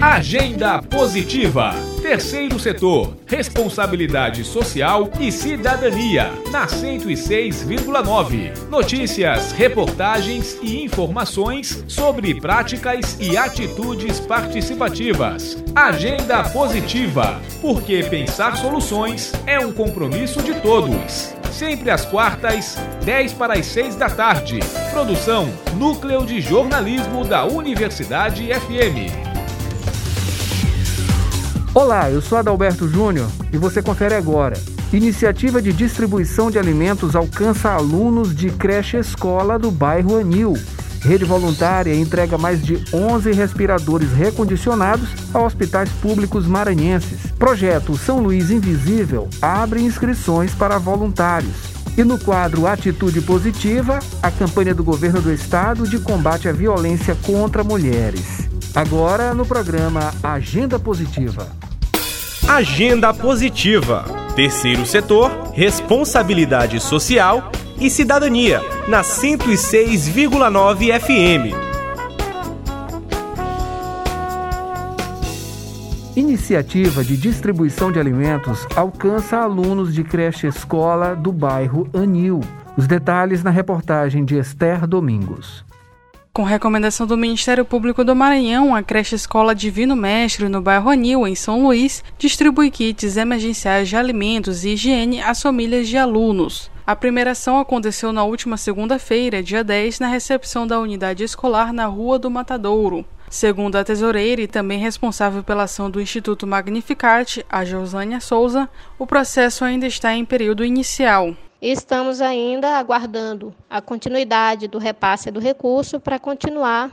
Agenda Positiva. Terceiro setor, responsabilidade social e cidadania, na 106,9. Notícias, reportagens e informações sobre práticas e atitudes participativas. Agenda Positiva, porque pensar soluções é um compromisso de todos. Sempre às quartas, 10 para as 6 da tarde. Produção Núcleo de Jornalismo da Universidade FM. Olá, eu sou Adalberto Júnior e você confere agora. Iniciativa de distribuição de alimentos alcança alunos de creche escola do bairro Anil. Rede voluntária entrega mais de 11 respiradores recondicionados a hospitais públicos maranhenses. Projeto São Luís Invisível abre inscrições para voluntários. E no quadro Atitude Positiva, a campanha do governo do estado de combate à violência contra mulheres. Agora no programa Agenda Positiva. Agenda Positiva. Terceiro setor, responsabilidade social e cidadania, na 106,9 FM. Iniciativa de distribuição de alimentos alcança alunos de creche escola do bairro Anil. Os detalhes na reportagem de Esther Domingos. Com recomendação do Ministério Público do Maranhão, a creche Escola Divino Mestre, no bairro Anil, em São Luís, distribui kits emergenciais de alimentos e higiene às famílias de alunos. A primeira ação aconteceu na última segunda-feira, dia 10, na recepção da unidade escolar na Rua do Matadouro. Segundo a tesoureira e também responsável pela ação do Instituto Magnificarte, a Josânia Souza, o processo ainda está em período inicial. Estamos ainda aguardando a continuidade do repasse do recurso para continuar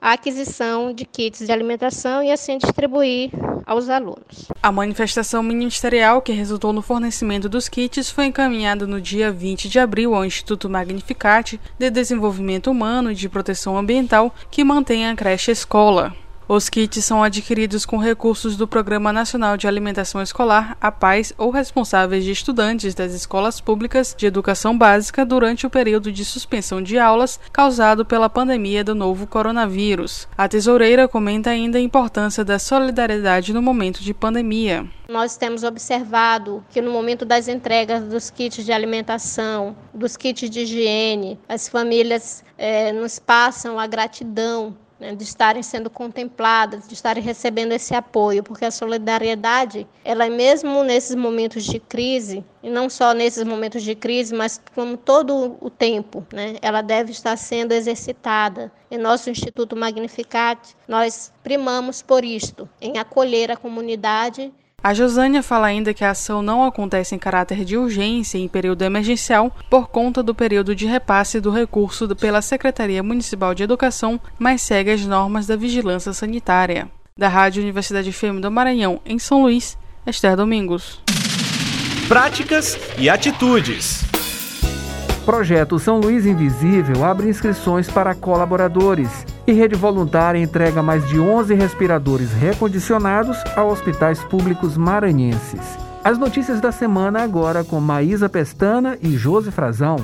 a aquisição de kits de alimentação e assim distribuir aos alunos. A manifestação ministerial que resultou no fornecimento dos kits foi encaminhada no dia 20 de abril ao Instituto Magnificate de Desenvolvimento Humano e de Proteção Ambiental, que mantém a creche escola. Os kits são adquiridos com recursos do Programa Nacional de Alimentação Escolar, a PAIS, ou responsáveis de estudantes das escolas públicas de educação básica durante o período de suspensão de aulas causado pela pandemia do novo coronavírus. A tesoureira comenta ainda a importância da solidariedade no momento de pandemia. Nós temos observado que no momento das entregas dos kits de alimentação, dos kits de higiene, as famílias é, nos passam a gratidão né, de estarem sendo contempladas, de estarem recebendo esse apoio, porque a solidariedade, ela é mesmo nesses momentos de crise, e não só nesses momentos de crise, mas como todo o tempo, né, ela deve estar sendo exercitada. Em nosso Instituto Magnificat, nós primamos por isto, em acolher a comunidade a Josânia fala ainda que a ação não acontece em caráter de urgência em período emergencial por conta do período de repasse do recurso pela Secretaria Municipal de Educação, mas segue as normas da vigilância sanitária. Da Rádio Universidade FM do Maranhão, em São Luís, Esther Domingos. Práticas e atitudes. Projeto São Luís Invisível abre inscrições para colaboradores e Rede Voluntária entrega mais de 11 respiradores recondicionados a hospitais públicos maranhenses. As notícias da semana agora com Maísa Pestana e Josi Frazão.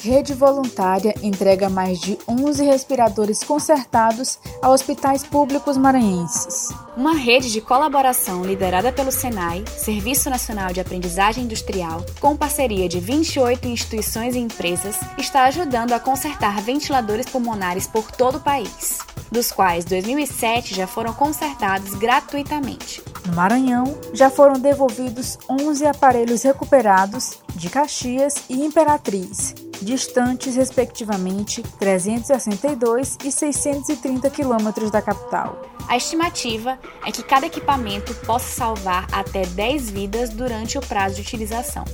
Rede Voluntária entrega mais de 11 respiradores consertados a hospitais públicos maranhenses. Uma rede de colaboração liderada pelo SENAI, Serviço Nacional de Aprendizagem Industrial, com parceria de 28 instituições e empresas, está ajudando a consertar ventiladores pulmonares por todo o país, dos quais 2007 já foram consertados gratuitamente. No Maranhão, já foram devolvidos 11 aparelhos recuperados de Caxias e Imperatriz, distantes, respectivamente, 362 e 630 quilômetros da capital. A estimativa é que cada equipamento possa salvar até 10 vidas durante o prazo de utilização.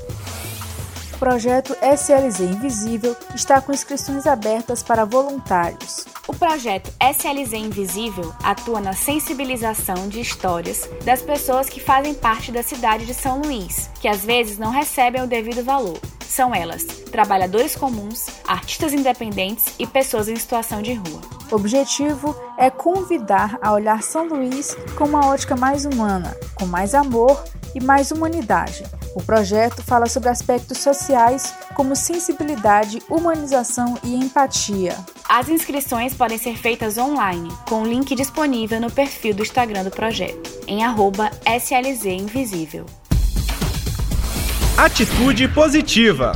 O projeto SLZ Invisível está com inscrições abertas para voluntários. O projeto SLZ Invisível atua na sensibilização de histórias das pessoas que fazem parte da cidade de São Luís, que às vezes não recebem o devido valor. São elas trabalhadores comuns, artistas independentes e pessoas em situação de rua. O objetivo é convidar a olhar São Luís com uma ótica mais humana, com mais amor e mais humanidade. O projeto fala sobre aspectos sociais como sensibilidade, humanização e empatia. As inscrições podem ser feitas online, com o link disponível no perfil do Instagram do projeto, em arroba SLZ Invisível. Atitude positiva.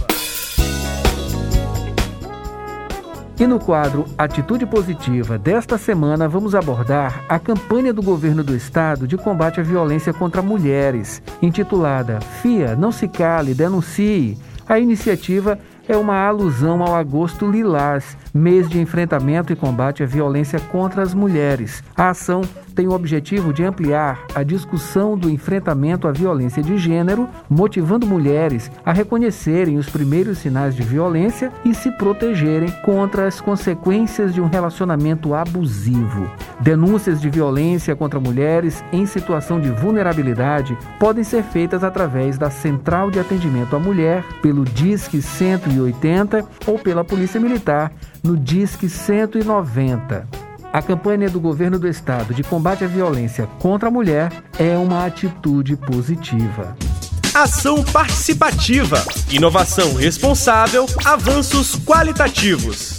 E no quadro Atitude Positiva desta semana, vamos abordar a campanha do governo do estado de combate à violência contra mulheres, intitulada FIA Não Se Cale, Denuncie. A iniciativa é uma alusão ao Agosto Lilás, mês de enfrentamento e combate à violência contra as mulheres. A ação tem o objetivo de ampliar a discussão do enfrentamento à violência de gênero, motivando mulheres a reconhecerem os primeiros sinais de violência e se protegerem contra as consequências de um relacionamento abusivo. Denúncias de violência contra mulheres em situação de vulnerabilidade podem ser feitas através da Central de Atendimento à Mulher, pelo DISC 180 ou pela Polícia Militar no DISC 190. A campanha do governo do estado de combate à violência contra a mulher é uma atitude positiva. Ação participativa, inovação responsável, avanços qualitativos.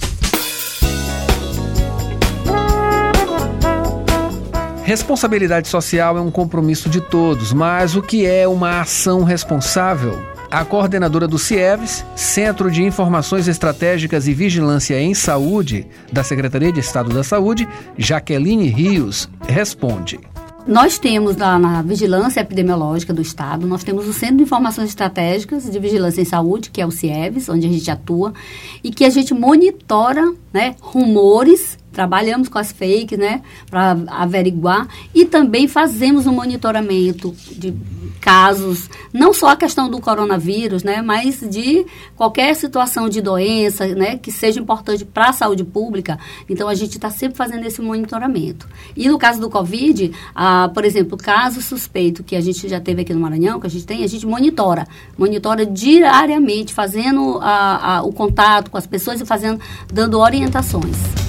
Responsabilidade social é um compromisso de todos, mas o que é uma ação responsável? A coordenadora do CIEVES, Centro de Informações Estratégicas e Vigilância em Saúde, da Secretaria de Estado da Saúde, Jaqueline Rios, responde. Nós temos lá na Vigilância Epidemiológica do Estado, nós temos o Centro de Informações Estratégicas de Vigilância em Saúde, que é o CIEVES, onde a gente atua, e que a gente monitora né, rumores trabalhamos com as fakes, né, para averiguar e também fazemos um monitoramento de casos, não só a questão do coronavírus, né, mas de qualquer situação de doença, né, que seja importante para a saúde pública. Então, a gente está sempre fazendo esse monitoramento. E no caso do Covid, ah, por exemplo, caso suspeito que a gente já teve aqui no Maranhão, que a gente tem, a gente monitora. Monitora diariamente, fazendo a, a, o contato com as pessoas e fazendo, dando orientações.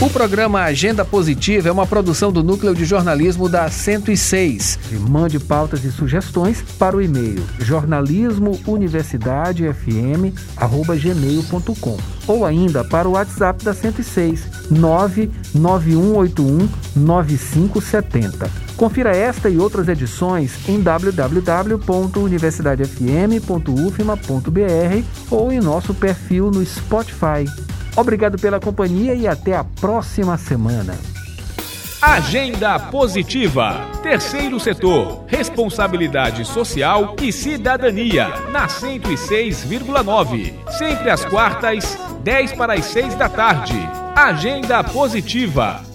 O programa Agenda Positiva é uma produção do Núcleo de Jornalismo da 106. Mande pautas e sugestões para o e-mail jornalismouniversidadefm@gmail.com ou ainda para o WhatsApp da 106 99181 9570. Confira esta e outras edições em www.universidadefm.ufma.br ou em nosso perfil no Spotify. Obrigado pela companhia e até a próxima semana. Agenda Positiva. Terceiro setor. Responsabilidade social e cidadania. Na 106,9. Sempre às quartas, 10 para as 6 da tarde. Agenda Positiva.